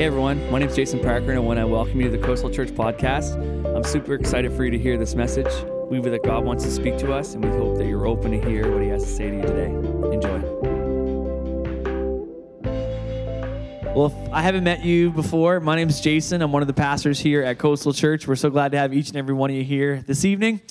Hey everyone, my name is Jason Parker, and I want to welcome you to the Coastal Church podcast. I'm super excited for you to hear this message. We believe that God wants to speak to us, and we hope that you're open to hear what He has to say to you today. Enjoy. Well, if I haven't met you before, my name is Jason. I'm one of the pastors here at Coastal Church. We're so glad to have each and every one of you here this evening.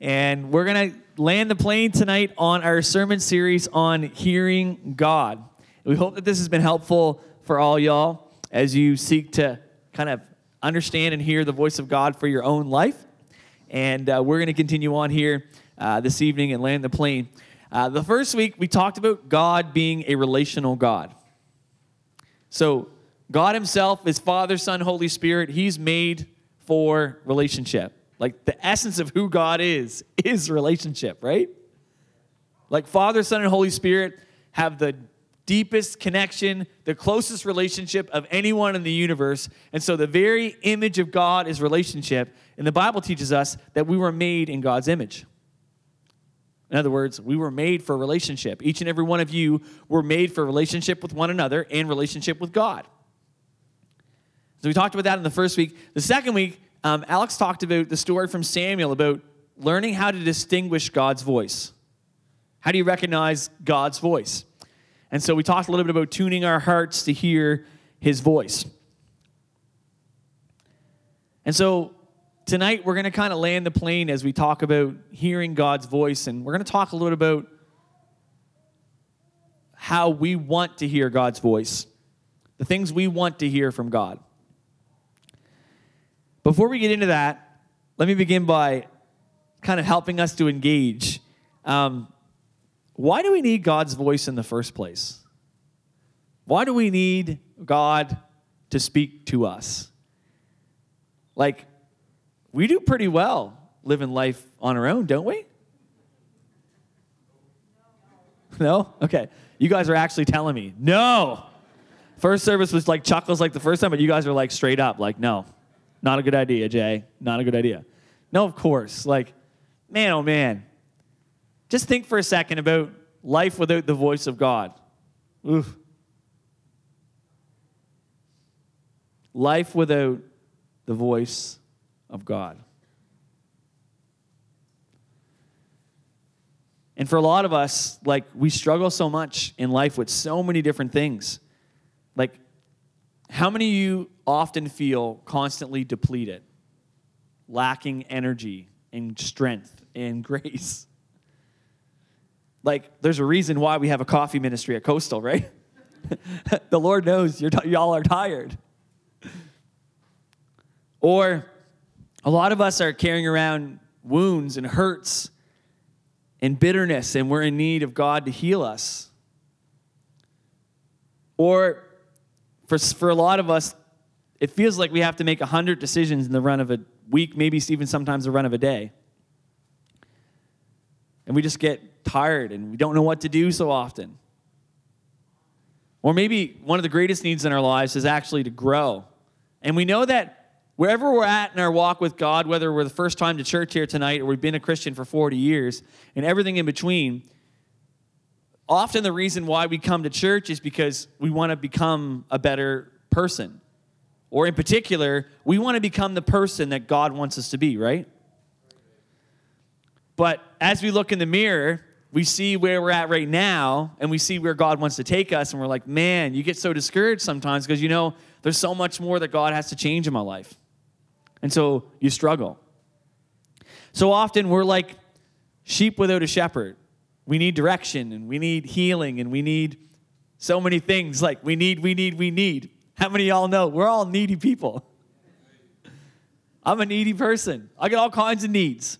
And we're going to land the plane tonight on our sermon series on hearing God. We hope that this has been helpful for all y'all as you seek to kind of understand and hear the voice of God for your own life. And uh, we're going to continue on here uh, this evening and land the plane. Uh, the first week, we talked about God being a relational God. So, God Himself is Father, Son, Holy Spirit. He's made for relationship. Like the essence of who God is, is relationship, right? Like Father, Son, and Holy Spirit have the deepest connection, the closest relationship of anyone in the universe. And so the very image of God is relationship. And the Bible teaches us that we were made in God's image. In other words, we were made for relationship. Each and every one of you were made for relationship with one another and relationship with God. So we talked about that in the first week. The second week, um, Alex talked about the story from Samuel about learning how to distinguish God's voice. How do you recognize God's voice? And so we talked a little bit about tuning our hearts to hear his voice. And so tonight we're going to kind of land the plane as we talk about hearing God's voice. And we're going to talk a little bit about how we want to hear God's voice, the things we want to hear from God. Before we get into that, let me begin by kind of helping us to engage. Um, why do we need God's voice in the first place? Why do we need God to speak to us? Like, we do pretty well living life on our own, don't we? No? Okay. You guys are actually telling me, no. First service was like chuckles like the first time, but you guys are like straight up, like, no, not a good idea, Jay. Not a good idea. No, of course. Like, man, oh man, just think for a second about life without the voice of God. Oof. Life without the voice of God. And for a lot of us, like we struggle so much in life with so many different things. Like, how many of you often feel constantly depleted, lacking energy and strength and grace? Like, there's a reason why we have a coffee ministry at Coastal, right? the Lord knows you're t- y'all are tired. Or a lot of us are carrying around wounds and hurts and bitterness, and we're in need of God to heal us. Or for, for a lot of us, it feels like we have to make 100 decisions in the run of a week, maybe even sometimes the run of a day. And we just get tired and we don't know what to do so often. Or maybe one of the greatest needs in our lives is actually to grow. And we know that wherever we're at in our walk with God, whether we're the first time to church here tonight or we've been a Christian for 40 years and everything in between, often the reason why we come to church is because we want to become a better person. Or in particular, we want to become the person that God wants us to be, right? But as we look in the mirror, we see where we're at right now and we see where God wants to take us, and we're like, man, you get so discouraged sometimes because you know there's so much more that God has to change in my life. And so you struggle. So often we're like sheep without a shepherd. We need direction and we need healing and we need so many things. Like we need, we need, we need. How many y'all know we're all needy people? I'm a needy person. I get all kinds of needs.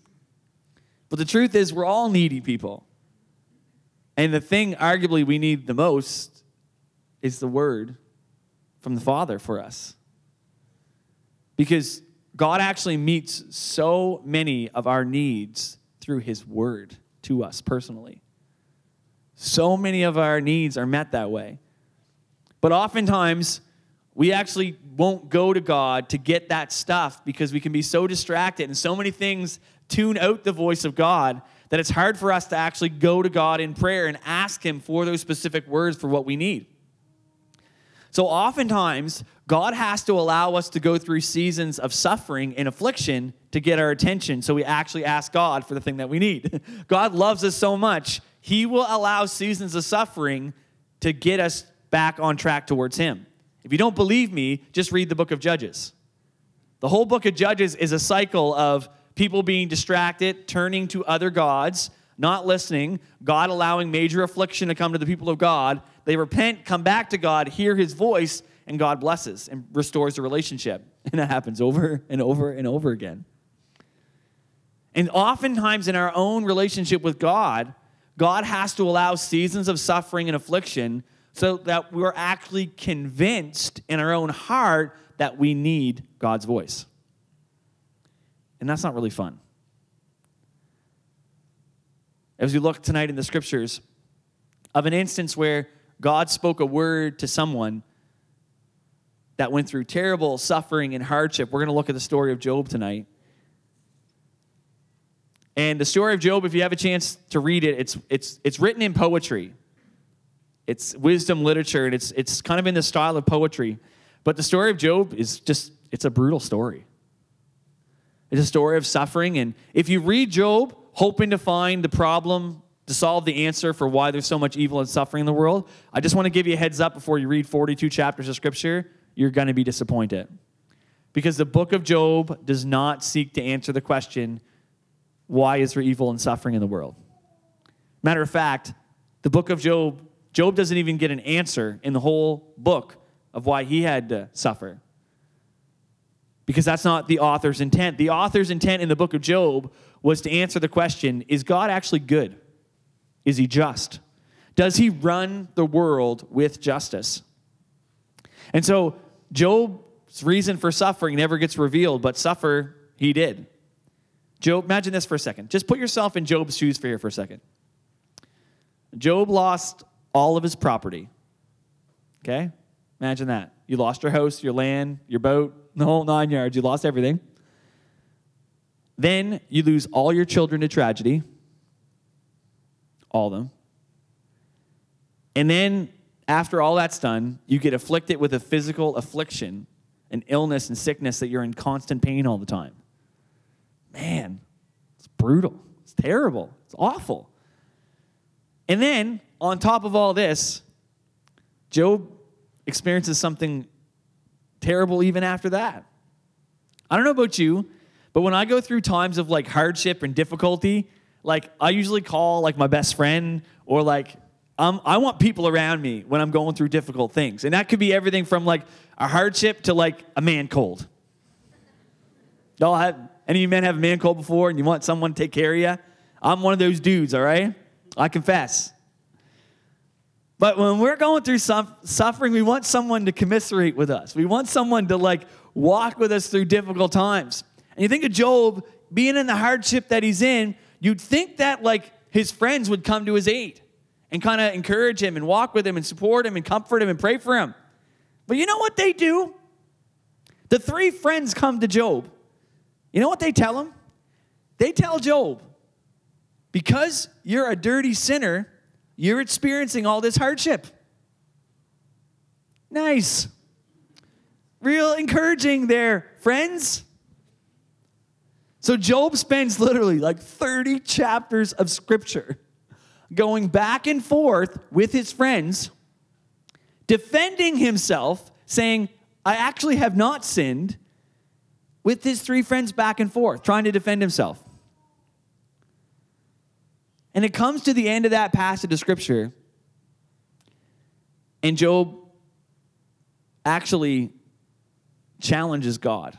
But the truth is, we're all needy people. And the thing, arguably, we need the most is the word from the Father for us. Because God actually meets so many of our needs through His word to us personally. So many of our needs are met that way. But oftentimes, we actually won't go to God to get that stuff because we can be so distracted and so many things tune out the voice of God that it's hard for us to actually go to God in prayer and ask Him for those specific words for what we need. So oftentimes, God has to allow us to go through seasons of suffering and affliction to get our attention so we actually ask God for the thing that we need. God loves us so much, He will allow seasons of suffering to get us back on track towards Him. If you don't believe me, just read the book of Judges. The whole book of Judges is a cycle of people being distracted, turning to other gods, not listening, God allowing major affliction to come to the people of God. They repent, come back to God, hear his voice, and God blesses and restores the relationship. And that happens over and over and over again. And oftentimes in our own relationship with God, God has to allow seasons of suffering and affliction so that we're actually convinced in our own heart that we need God's voice. And that's not really fun. As we look tonight in the scriptures of an instance where God spoke a word to someone that went through terrible suffering and hardship, we're going to look at the story of Job tonight. And the story of Job, if you have a chance to read it, it's, it's, it's written in poetry. It's wisdom literature, and it's, it's kind of in the style of poetry. But the story of Job is just, it's a brutal story. It's a story of suffering. And if you read Job hoping to find the problem, to solve the answer for why there's so much evil and suffering in the world, I just want to give you a heads up before you read 42 chapters of Scripture, you're going to be disappointed. Because the book of Job does not seek to answer the question, why is there evil and suffering in the world? Matter of fact, the book of Job, Job doesn't even get an answer in the whole book of why he had to suffer. Because that's not the author's intent. The author's intent in the book of Job was to answer the question Is God actually good? Is he just? Does he run the world with justice? And so Job's reason for suffering never gets revealed, but suffer he did. Job, imagine this for a second. Just put yourself in Job's shoes for here for a second. Job lost all of his property. Okay? Imagine that. You lost your house, your land, your boat, the whole nine yards. You lost everything. Then you lose all your children to tragedy, all of them. And then after all that's done, you get afflicted with a physical affliction, an illness and sickness that you're in constant pain all the time. Man, it's brutal. It's terrible. It's awful. And then, on top of all this, Job experiences something terrible even after that. I don't know about you, but when I go through times of like hardship and difficulty, like I usually call like my best friend or like um, I want people around me when I'm going through difficult things. And that could be everything from like a hardship to like a man cold. Y'all have, any of you men have a man cold before and you want someone to take care of you? I'm one of those dudes, all right? I confess. But when we're going through suffering, we want someone to commiserate with us. We want someone to like walk with us through difficult times. And you think of Job being in the hardship that he's in, you'd think that like his friends would come to his aid and kind of encourage him and walk with him and support him and comfort him and pray for him. But you know what they do? The three friends come to Job. You know what they tell him? They tell Job, because you're a dirty sinner, you're experiencing all this hardship. Nice. Real encouraging there, friends. So Job spends literally like 30 chapters of scripture going back and forth with his friends, defending himself, saying, I actually have not sinned, with his three friends back and forth, trying to defend himself. And it comes to the end of that passage of scripture, and Job actually challenges God.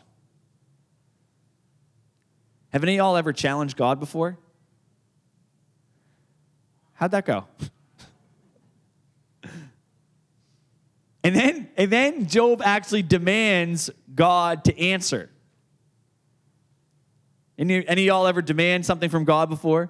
Have any of y'all ever challenged God before? How'd that go? and then, and then Job actually demands God to answer. Any, any of y'all ever demand something from God before?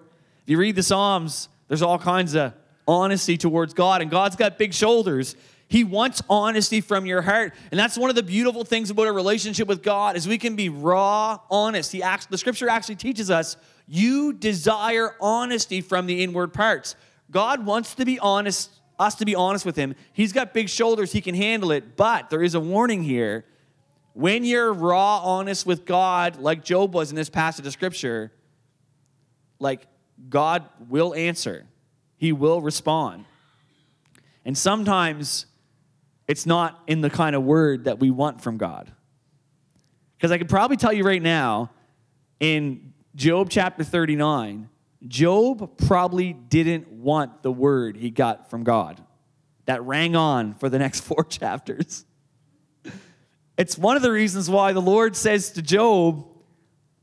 You read the Psalms, there's all kinds of honesty towards God, and God's got big shoulders. He wants honesty from your heart. And that's one of the beautiful things about a relationship with God is we can be raw, honest. He acts, the scripture actually teaches us you desire honesty from the inward parts. God wants to be honest us to be honest with him. He's got big shoulders, he can handle it, but there is a warning here. When you're raw honest with God, like Job was in this passage of scripture, like God will answer, He will respond. And sometimes it's not in the kind of word that we want from God. Because I could probably tell you right now, in Job chapter 39, Job probably didn't want the word he got from God that rang on for the next four chapters. It's one of the reasons why the Lord says to Job,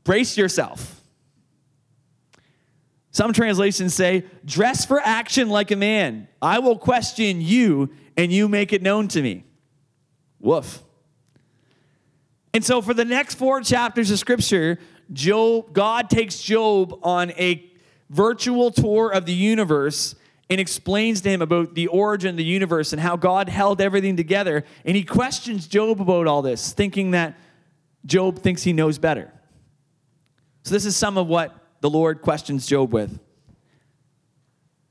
brace yourself. Some translations say, dress for action like a man. I will question you and you make it known to me. Woof. And so for the next four chapters of scripture, Job, God takes Job on a virtual tour of the universe and explains to him about the origin of the universe and how God held everything together. And he questions Job about all this, thinking that Job thinks he knows better. So, this is some of what the Lord questions Job with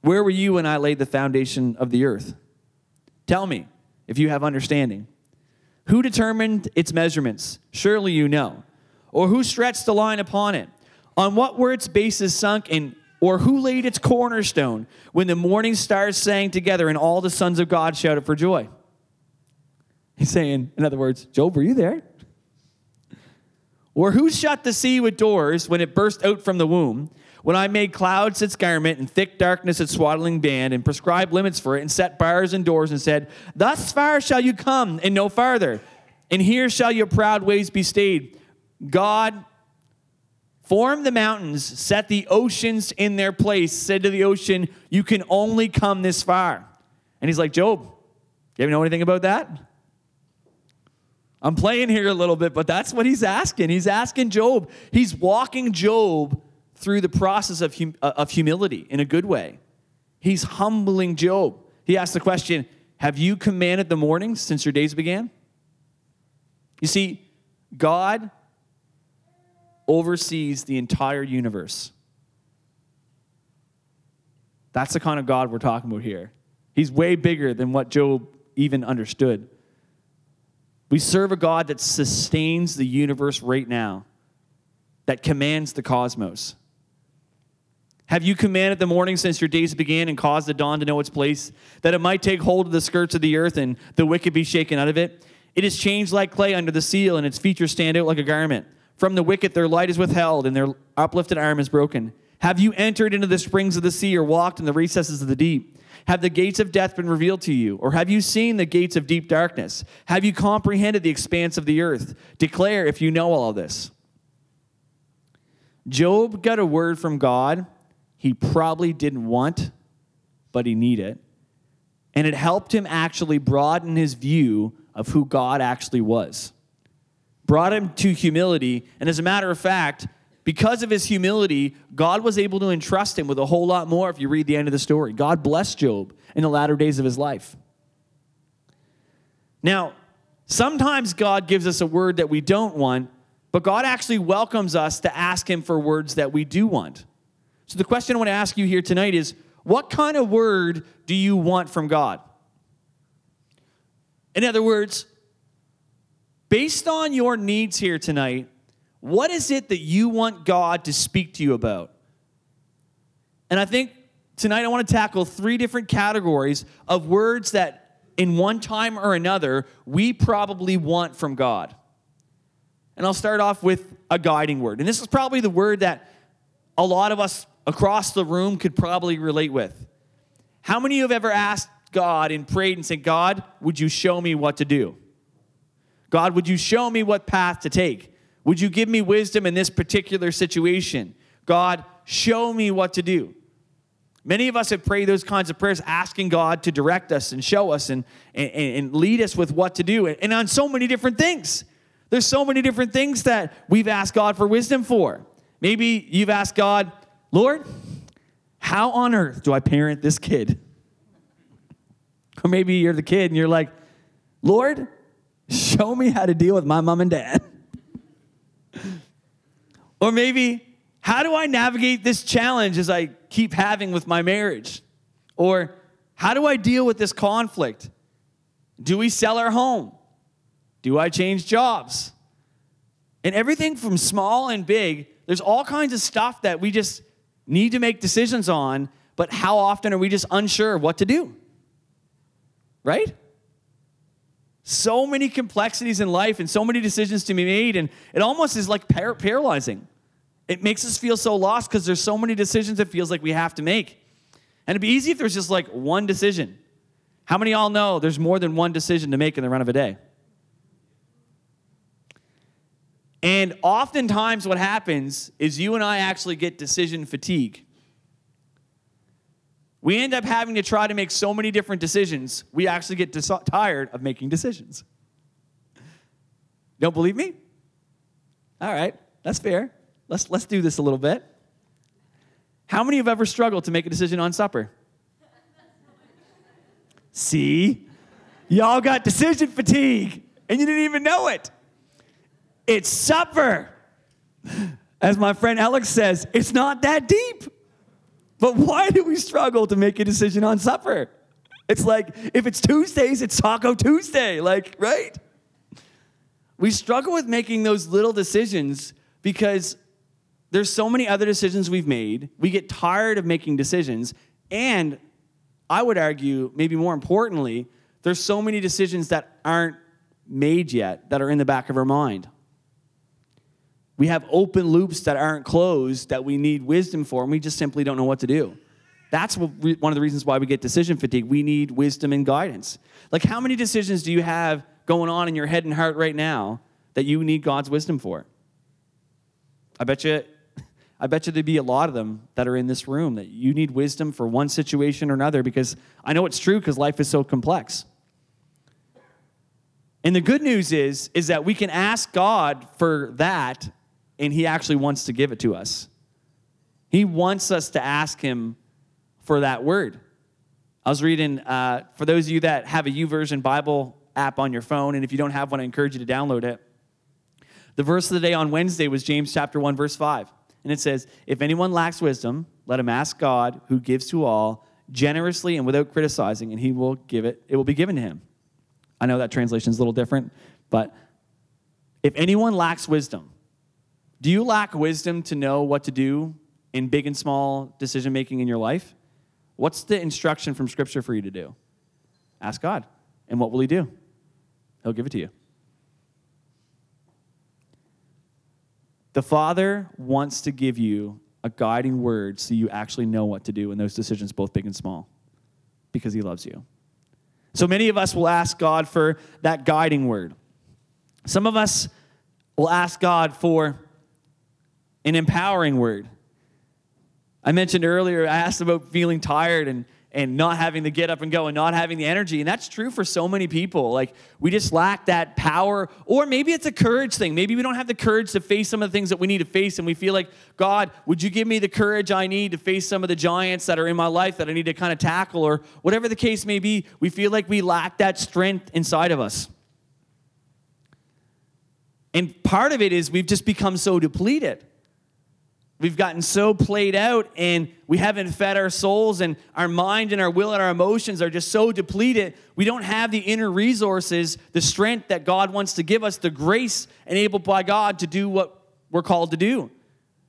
Where were you when I laid the foundation of the earth? Tell me if you have understanding. Who determined its measurements? Surely you know. Or who stretched the line upon it? On what were its bases sunk, and or who laid its cornerstone when the morning stars sang together and all the sons of God shouted for joy? He's saying, in other words, Job, were you there? Or who shut the sea with doors when it burst out from the womb? When I made clouds its garment and thick darkness its swaddling band, and prescribed limits for it, and set bars and doors, and said, Thus far shall you come, and no farther, and here shall your proud ways be stayed. God formed the mountains, set the oceans in their place, said to the ocean, You can only come this far. And he's like, Job, you ever know anything about that? I'm playing here a little bit, but that's what he's asking. He's asking Job. He's walking Job through the process of, hum- uh, of humility in a good way. He's humbling Job. He asks the question Have you commanded the mornings since your days began? You see, God oversees the entire universe. That's the kind of God we're talking about here. He's way bigger than what Job even understood. We serve a God that sustains the universe right now, that commands the cosmos. Have you commanded the morning since your days began and caused the dawn to know its place, that it might take hold of the skirts of the earth and the wicked be shaken out of it? It is changed like clay under the seal, and its features stand out like a garment. From the wicked, their light is withheld, and their uplifted arm is broken. Have you entered into the springs of the sea, or walked in the recesses of the deep? Have the gates of death been revealed to you? Or have you seen the gates of deep darkness? Have you comprehended the expanse of the earth? Declare if you know all this. Job got a word from God he probably didn't want, but he needed. And it helped him actually broaden his view of who God actually was brought him to humility. And as a matter of fact, because of his humility, God was able to entrust him with a whole lot more if you read the end of the story. God blessed Job in the latter days of his life. Now, sometimes God gives us a word that we don't want, but God actually welcomes us to ask him for words that we do want. So the question I want to ask you here tonight is what kind of word do you want from God? In other words, Based on your needs here tonight, what is it that you want God to speak to you about? And I think tonight I want to tackle three different categories of words that, in one time or another, we probably want from God. And I'll start off with a guiding word. And this is probably the word that a lot of us across the room could probably relate with. How many of you have ever asked God and prayed and said, God, would you show me what to do? God, would you show me what path to take? Would you give me wisdom in this particular situation? God, show me what to do. Many of us have prayed those kinds of prayers, asking God to direct us and show us and, and, and lead us with what to do, and on so many different things. There's so many different things that we've asked God for wisdom for. Maybe you've asked God, Lord, how on earth do I parent this kid? Or maybe you're the kid and you're like, Lord, Show me how to deal with my mom and dad. or maybe, how do I navigate this challenge as I keep having with my marriage? Or How do I deal with this conflict? Do we sell our home? Do I change jobs? And everything from small and big, there's all kinds of stuff that we just need to make decisions on, but how often are we just unsure what to do? Right? So many complexities in life and so many decisions to be made, and it almost is like par- paralyzing. It makes us feel so lost because there's so many decisions it feels like we have to make. And it'd be easy if there's just like one decision. How many all know there's more than one decision to make in the run of a day? And oftentimes, what happens is you and I actually get decision fatigue. We end up having to try to make so many different decisions, we actually get dis- tired of making decisions. Don't believe me? All right, that's fair. Let's, let's do this a little bit. How many have ever struggled to make a decision on supper? See? Y'all got decision fatigue and you didn't even know it. It's supper. As my friend Alex says, it's not that deep. But why do we struggle to make a decision on supper? It's like if it's Tuesdays, it's Taco Tuesday, like, right? We struggle with making those little decisions because there's so many other decisions we've made. We get tired of making decisions. And I would argue, maybe more importantly, there's so many decisions that aren't made yet that are in the back of our mind. We have open loops that aren't closed that we need wisdom for, and we just simply don't know what to do. That's one of the reasons why we get decision fatigue. We need wisdom and guidance. Like, how many decisions do you have going on in your head and heart right now that you need God's wisdom for? I bet you I bet you there'd be a lot of them that are in this room that you need wisdom for one situation or another because I know it's true because life is so complex. And the good news is is that we can ask God for that and he actually wants to give it to us. He wants us to ask him for that word. I was reading uh, for those of you that have a YouVersion Bible app on your phone and if you don't have one I encourage you to download it. The verse of the day on Wednesday was James chapter 1 verse 5. And it says, If anyone lacks wisdom, let him ask God, who gives to all generously and without criticizing, and he will give it, it will be given to him. I know that translation is a little different, but if anyone lacks wisdom, do you lack wisdom to know what to do in big and small decision making in your life? What's the instruction from Scripture for you to do? Ask God. And what will He do? He'll give it to you. The Father wants to give you a guiding word so you actually know what to do in those decisions, both big and small, because He loves you. So many of us will ask God for that guiding word. Some of us will ask God for an empowering word. I mentioned earlier, I asked about feeling tired and and not having to get up and go and not having the energy. And that's true for so many people. Like, we just lack that power. Or maybe it's a courage thing. Maybe we don't have the courage to face some of the things that we need to face. And we feel like, God, would you give me the courage I need to face some of the giants that are in my life that I need to kind of tackle? Or whatever the case may be, we feel like we lack that strength inside of us. And part of it is we've just become so depleted. We've gotten so played out and we haven't fed our souls, and our mind and our will and our emotions are just so depleted. We don't have the inner resources, the strength that God wants to give us, the grace enabled by God to do what we're called to do.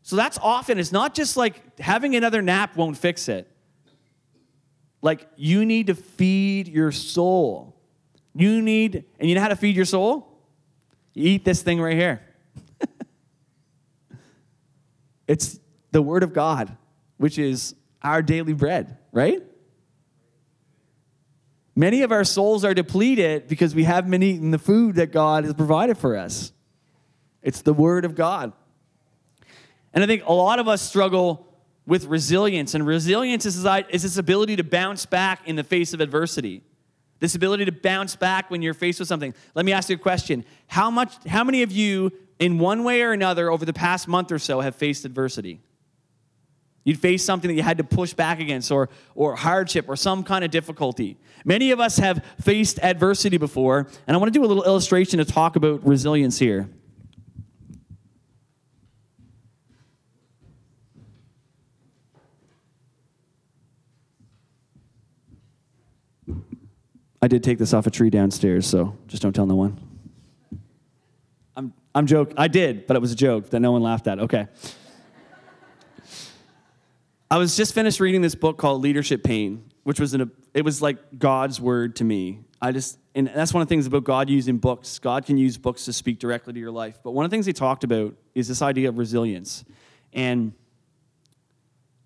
So that's often, it's not just like having another nap won't fix it. Like, you need to feed your soul. You need, and you know how to feed your soul? You eat this thing right here. It's the Word of God, which is our daily bread, right? Many of our souls are depleted because we haven't been eating the food that God has provided for us. It's the Word of God. And I think a lot of us struggle with resilience, and resilience is this ability to bounce back in the face of adversity. This ability to bounce back when you're faced with something. Let me ask you a question. How much how many of you in one way or another over the past month or so have faced adversity. You'd face something that you had to push back against, or, or hardship, or some kind of difficulty. Many of us have faced adversity before, and I want to do a little illustration to talk about resilience here. I did take this off a tree downstairs, so just don't tell no one. I'm, joking. I did, but it was a joke that no one laughed at. Okay. I was just finished reading this book called Leadership Pain, which was an, it was like God's word to me. I just, and that's one of the things about God using books. God can use books to speak directly to your life. But one of the things he talked about is this idea of resilience. And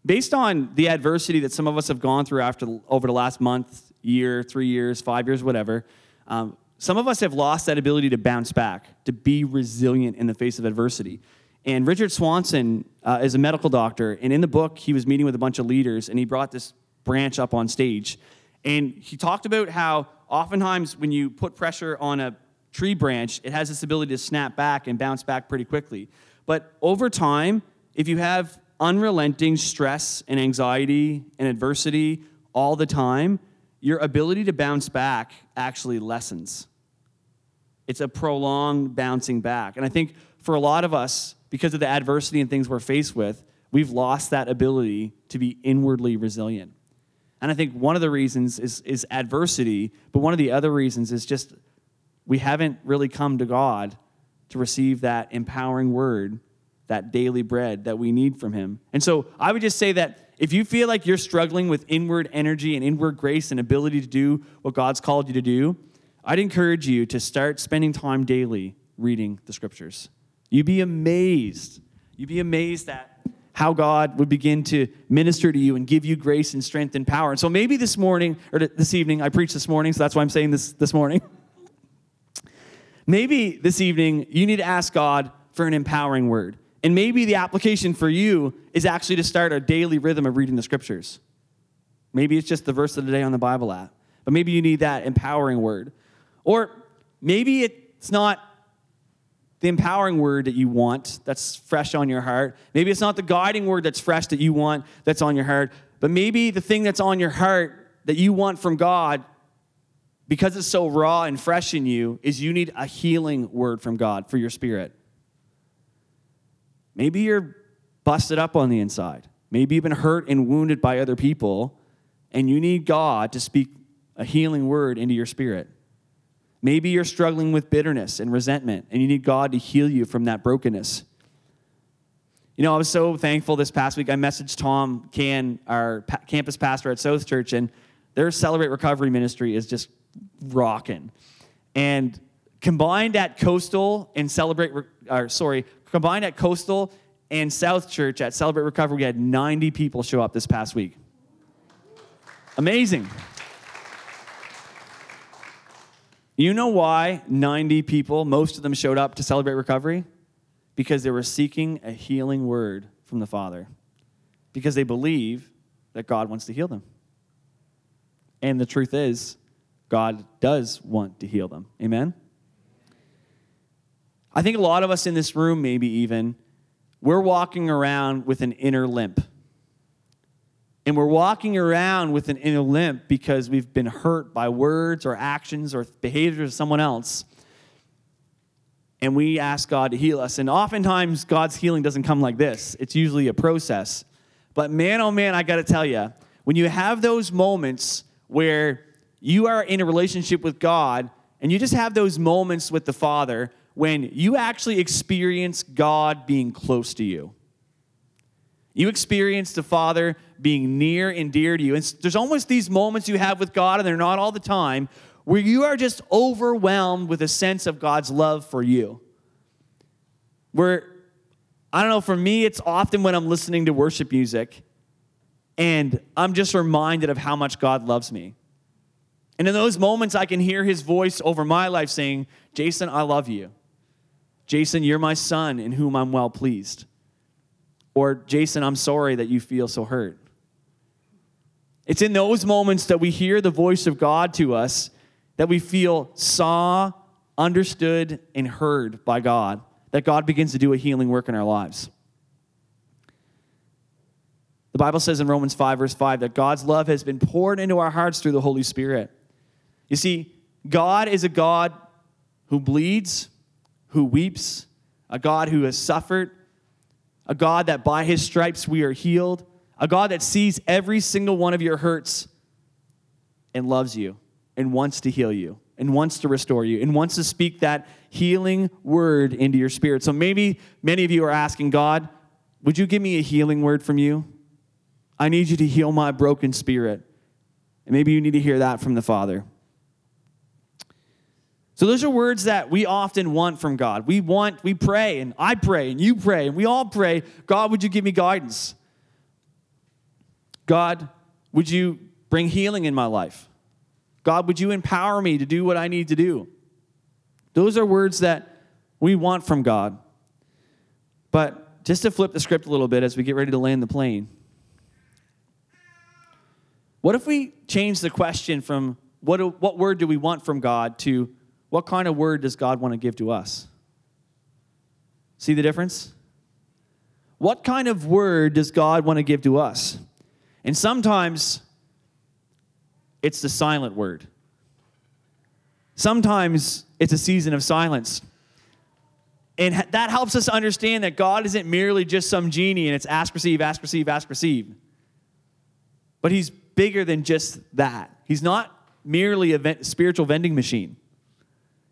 based on the adversity that some of us have gone through after over the last month, year, three years, five years, whatever, um, some of us have lost that ability to bounce back, to be resilient in the face of adversity. And Richard Swenson uh, is a medical doctor, and in the book, he was meeting with a bunch of leaders, and he brought this branch up on stage. And he talked about how oftentimes when you put pressure on a tree branch, it has this ability to snap back and bounce back pretty quickly. But over time, if you have unrelenting stress and anxiety and adversity all the time, your ability to bounce back actually lessens. It's a prolonged bouncing back. And I think for a lot of us, because of the adversity and things we're faced with, we've lost that ability to be inwardly resilient. And I think one of the reasons is, is adversity, but one of the other reasons is just we haven't really come to God to receive that empowering word, that daily bread that we need from Him. And so I would just say that if you feel like you're struggling with inward energy and inward grace and ability to do what God's called you to do, I'd encourage you to start spending time daily reading the scriptures. You'd be amazed. You'd be amazed at how God would begin to minister to you and give you grace and strength and power. And so maybe this morning, or this evening, I preached this morning, so that's why I'm saying this this morning. maybe this evening, you need to ask God for an empowering word. And maybe the application for you is actually to start a daily rhythm of reading the scriptures. Maybe it's just the verse of the day on the Bible app, but maybe you need that empowering word. Or maybe it's not the empowering word that you want that's fresh on your heart. Maybe it's not the guiding word that's fresh that you want that's on your heart, but maybe the thing that's on your heart that you want from God because it's so raw and fresh in you is you need a healing word from God for your spirit. Maybe you're busted up on the inside. Maybe you've been hurt and wounded by other people, and you need God to speak a healing word into your spirit. Maybe you're struggling with bitterness and resentment, and you need God to heal you from that brokenness. You know, I was so thankful this past week. I messaged Tom Can, our pa- campus pastor at South Church, and their Celebrate Recovery ministry is just rocking. And combined at Coastal and Celebrate, or sorry, combined at Coastal and South Church at Celebrate Recovery, we had 90 people show up this past week. Amazing. You know why 90 people, most of them showed up to celebrate recovery? Because they were seeking a healing word from the Father. Because they believe that God wants to heal them. And the truth is, God does want to heal them. Amen? I think a lot of us in this room, maybe even, we're walking around with an inner limp. And we're walking around with an inner limp because we've been hurt by words or actions or behaviors of someone else. And we ask God to heal us. And oftentimes, God's healing doesn't come like this, it's usually a process. But man, oh man, I got to tell you, when you have those moments where you are in a relationship with God and you just have those moments with the Father when you actually experience God being close to you. You experience the Father being near and dear to you. And there's almost these moments you have with God, and they're not all the time, where you are just overwhelmed with a sense of God's love for you. Where, I don't know, for me, it's often when I'm listening to worship music and I'm just reminded of how much God loves me. And in those moments, I can hear his voice over my life saying, Jason, I love you. Jason, you're my son in whom I'm well pleased. Or, Jason, I'm sorry that you feel so hurt. It's in those moments that we hear the voice of God to us that we feel saw, understood, and heard by God, that God begins to do a healing work in our lives. The Bible says in Romans 5, verse 5, that God's love has been poured into our hearts through the Holy Spirit. You see, God is a God who bleeds, who weeps, a God who has suffered, a God that by his stripes we are healed, a God that sees every single one of your hurts and loves you and wants to heal you and wants to restore you and wants to speak that healing word into your spirit. So maybe many of you are asking, God, would you give me a healing word from you? I need you to heal my broken spirit. And maybe you need to hear that from the Father. So those are words that we often want from God. We want, we pray, and I pray, and you pray, and we all pray, God, would you give me guidance? God, would you bring healing in my life? God, would you empower me to do what I need to do? Those are words that we want from God. But just to flip the script a little bit as we get ready to land the plane, what if we change the question from what, what word do we want from God to what kind of word does God want to give to us? See the difference? What kind of word does God want to give to us? And sometimes it's the silent word. Sometimes it's a season of silence. And that helps us understand that God isn't merely just some genie and it's ask, receive, ask, receive, ask, receive. But He's bigger than just that. He's not merely a spiritual vending machine,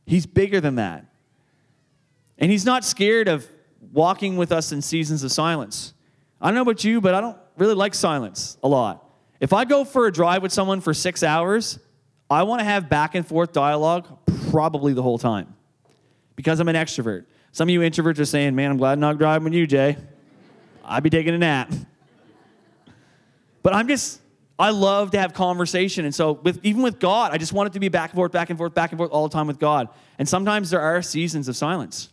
He's bigger than that. And He's not scared of walking with us in seasons of silence. I don't know about you, but I don't really like silence a lot. If I go for a drive with someone for six hours, I want to have back and forth dialogue probably the whole time because I'm an extrovert. Some of you introverts are saying, Man, I'm glad I'm not driving with you, Jay. I'd be taking a nap. But I'm just, I love to have conversation. And so, with, even with God, I just want it to be back and forth, back and forth, back and forth all the time with God. And sometimes there are seasons of silence.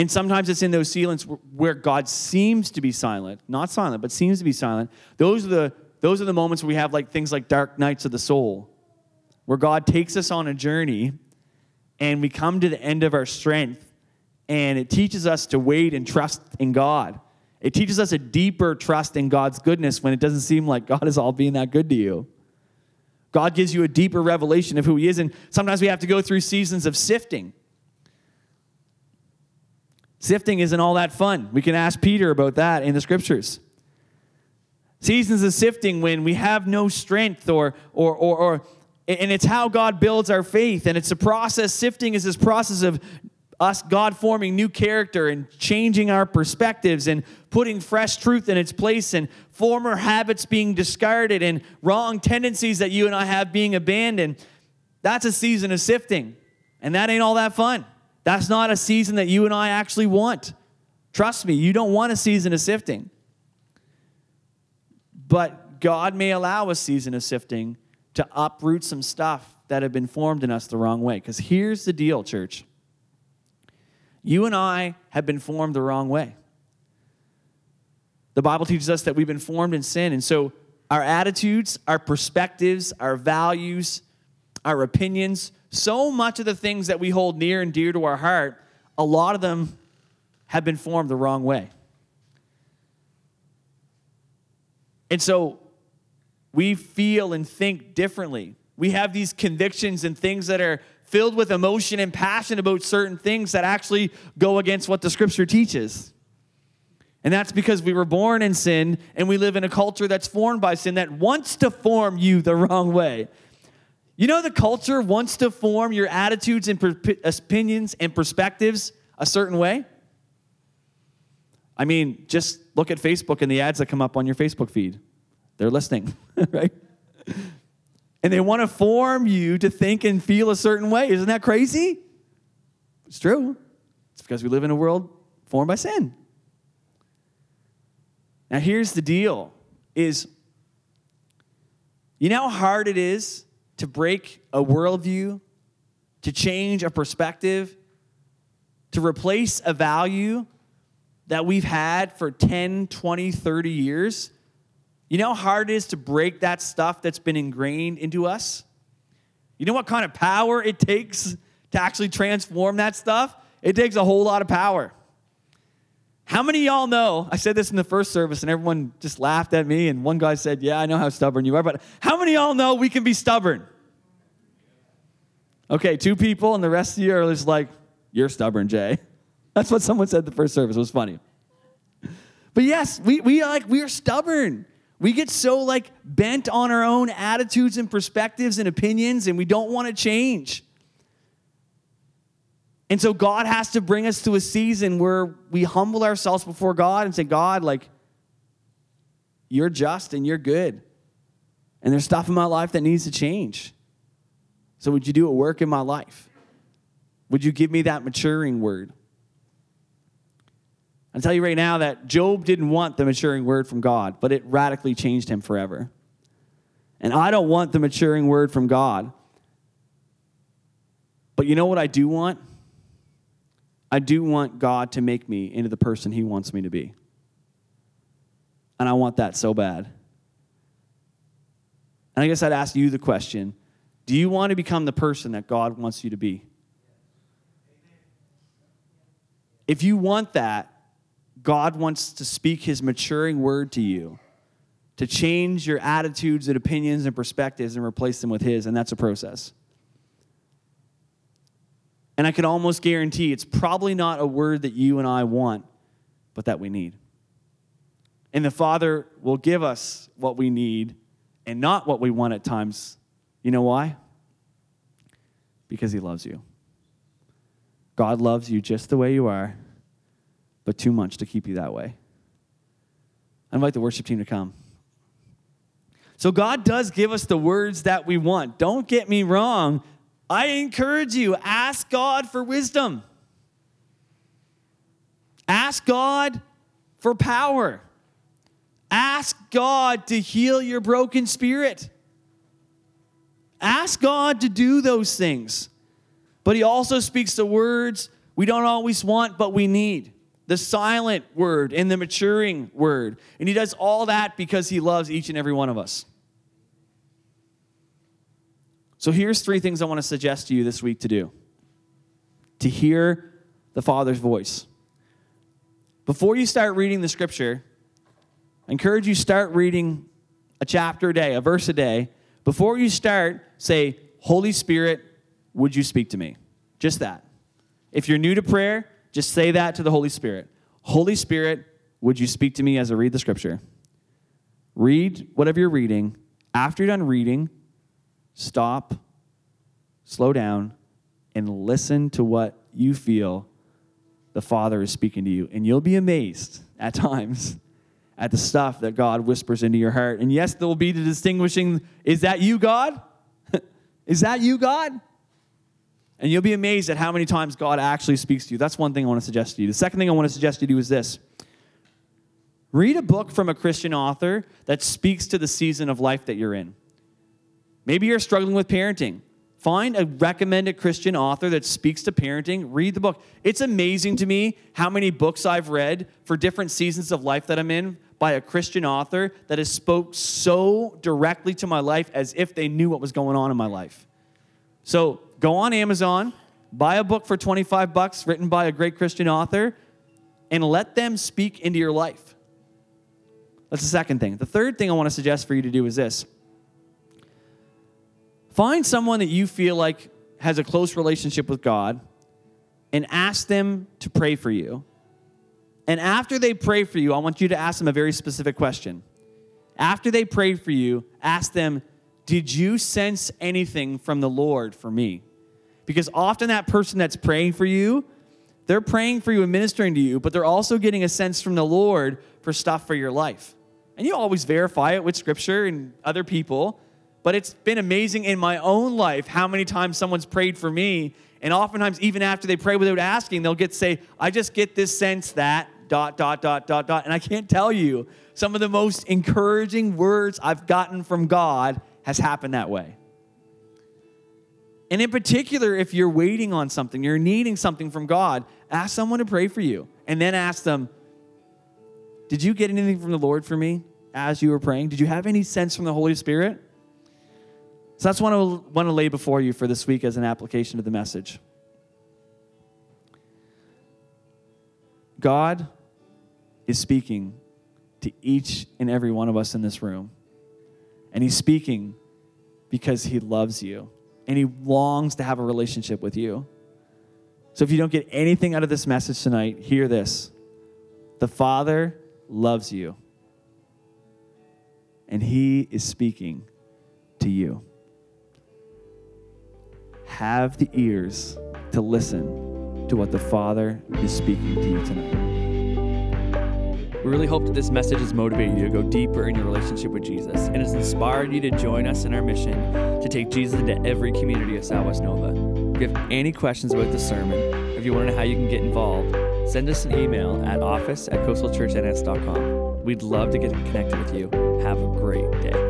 And sometimes it's in those seasons where God seems to be silent, not silent, but seems to be silent. Those are the, those are the moments where we have like things like dark nights of the soul, where God takes us on a journey and we come to the end of our strength and it teaches us to wait and trust in God. It teaches us a deeper trust in God's goodness when it doesn't seem like God is all being that good to you. God gives you a deeper revelation of who He is. And sometimes we have to go through seasons of sifting Sifting isn't all that fun. We can ask Peter about that in the scriptures. Seasons of sifting when we have no strength or, or, or, or and it's how God builds our faith. And it's a process. Sifting is this process of us, God forming new character and changing our perspectives and putting fresh truth in its place and former habits being discarded and wrong tendencies that you and I have being abandoned. That's a season of sifting. And that ain't all that fun. That's not a season that you and I actually want. Trust me, you don't want a season of sifting. But God may allow a season of sifting to uproot some stuff that have been formed in us the wrong way. Because here's the deal, church. You and I have been formed the wrong way. The Bible teaches us that we've been formed in sin. And so our attitudes, our perspectives, our values, our opinions, so much of the things that we hold near and dear to our heart, a lot of them have been formed the wrong way. And so we feel and think differently. We have these convictions and things that are filled with emotion and passion about certain things that actually go against what the scripture teaches. And that's because we were born in sin and we live in a culture that's formed by sin that wants to form you the wrong way. You know, the culture wants to form your attitudes and opinions and perspectives a certain way. I mean, just look at Facebook and the ads that come up on your Facebook feed. They're listening, right? And they want to form you to think and feel a certain way. Isn't that crazy? It's true. It's because we live in a world formed by sin. Now here's the deal is you know how hard it is to break a worldview, to change a perspective, to replace a value that we've had for 10, 20, 30 years. You know how hard it is to break that stuff that's been ingrained into us? You know what kind of power it takes to actually transform that stuff? It takes a whole lot of power. How many y'all know? I said this in the first service and everyone just laughed at me, and one guy said, Yeah, I know how stubborn you are, but how many y'all know we can be stubborn? Okay, two people, and the rest of you are just like, You're stubborn, Jay. That's what someone said the first service. It was funny. But yes, we, we are like we are stubborn. We get so like bent on our own attitudes and perspectives and opinions, and we don't want to change. And so God has to bring us to a season where we humble ourselves before God and say, God, like, you're just and you're good. And there's stuff in my life that needs to change. So would you do a work in my life? Would you give me that maturing word? I'll tell you right now that Job didn't want the maturing word from God, but it radically changed him forever. And I don't want the maturing word from God. But you know what I do want? I do want God to make me into the person He wants me to be. And I want that so bad. And I guess I'd ask you the question do you want to become the person that God wants you to be? If you want that, God wants to speak His maturing word to you, to change your attitudes and opinions and perspectives and replace them with His, and that's a process. And I can almost guarantee it's probably not a word that you and I want, but that we need. And the Father will give us what we need and not what we want at times. You know why? Because He loves you. God loves you just the way you are, but too much to keep you that way. I invite the worship team to come. So, God does give us the words that we want. Don't get me wrong. I encourage you, ask God for wisdom. Ask God for power. Ask God to heal your broken spirit. Ask God to do those things. But He also speaks the words we don't always want, but we need the silent word and the maturing word. And He does all that because He loves each and every one of us. So here's three things I want to suggest to you this week to do to hear the Father's voice. Before you start reading the scripture, I encourage you start reading a chapter a day, a verse a day. Before you start, say, Holy Spirit, would you speak to me? Just that. If you're new to prayer, just say that to the Holy Spirit. Holy Spirit, would you speak to me as I read the scripture? Read whatever you're reading. After you're done reading, stop, slow down, and listen to what you feel the Father is speaking to you. And you'll be amazed at times at the stuff that God whispers into your heart. And yes, there will be the distinguishing is that you, God? is that you, God? And you'll be amazed at how many times God actually speaks to you. That's one thing I want to suggest to you. The second thing I want to suggest to you is this read a book from a Christian author that speaks to the season of life that you're in. Maybe you're struggling with parenting. Find a recommended Christian author that speaks to parenting. Read the book. It's amazing to me how many books I've read for different seasons of life that I'm in by a Christian author that has spoke so directly to my life as if they knew what was going on in my life. So go on Amazon, buy a book for 25 bucks written by a great Christian author, and let them speak into your life. That's the second thing. The third thing I want to suggest for you to do is this Find someone that you feel like has a close relationship with God and ask them to pray for you. And after they pray for you, I want you to ask them a very specific question. After they pray for you, ask them, Did you sense anything from the Lord for me? Because often that person that's praying for you, they're praying for you and ministering to you, but they're also getting a sense from the Lord for stuff for your life. And you always verify it with scripture and other people. But it's been amazing in my own life how many times someone's prayed for me. And oftentimes, even after they pray without asking, they'll get say, I just get this sense that, dot, dot, dot, dot, dot. And I can't tell you, some of the most encouraging words I've gotten from God has happened that way. And in particular, if you're waiting on something, you're needing something from God, ask someone to pray for you. And then ask them, Did you get anything from the Lord for me as you were praying? Did you have any sense from the Holy Spirit? So that's what I want to lay before you for this week as an application of the message. God is speaking to each and every one of us in this room. And He's speaking because He loves you and He longs to have a relationship with you. So if you don't get anything out of this message tonight, hear this the Father loves you. and He is speaking to you. Have the ears to listen to what the Father is speaking to you tonight. We really hope that this message has motivated you to go deeper in your relationship with Jesus and has inspired you to join us in our mission to take Jesus into every community of Southwest Nova. If you have any questions about the sermon, if you want to know how you can get involved, send us an email at office at coastalchurchns.com. We'd love to get connected with you. Have a great day.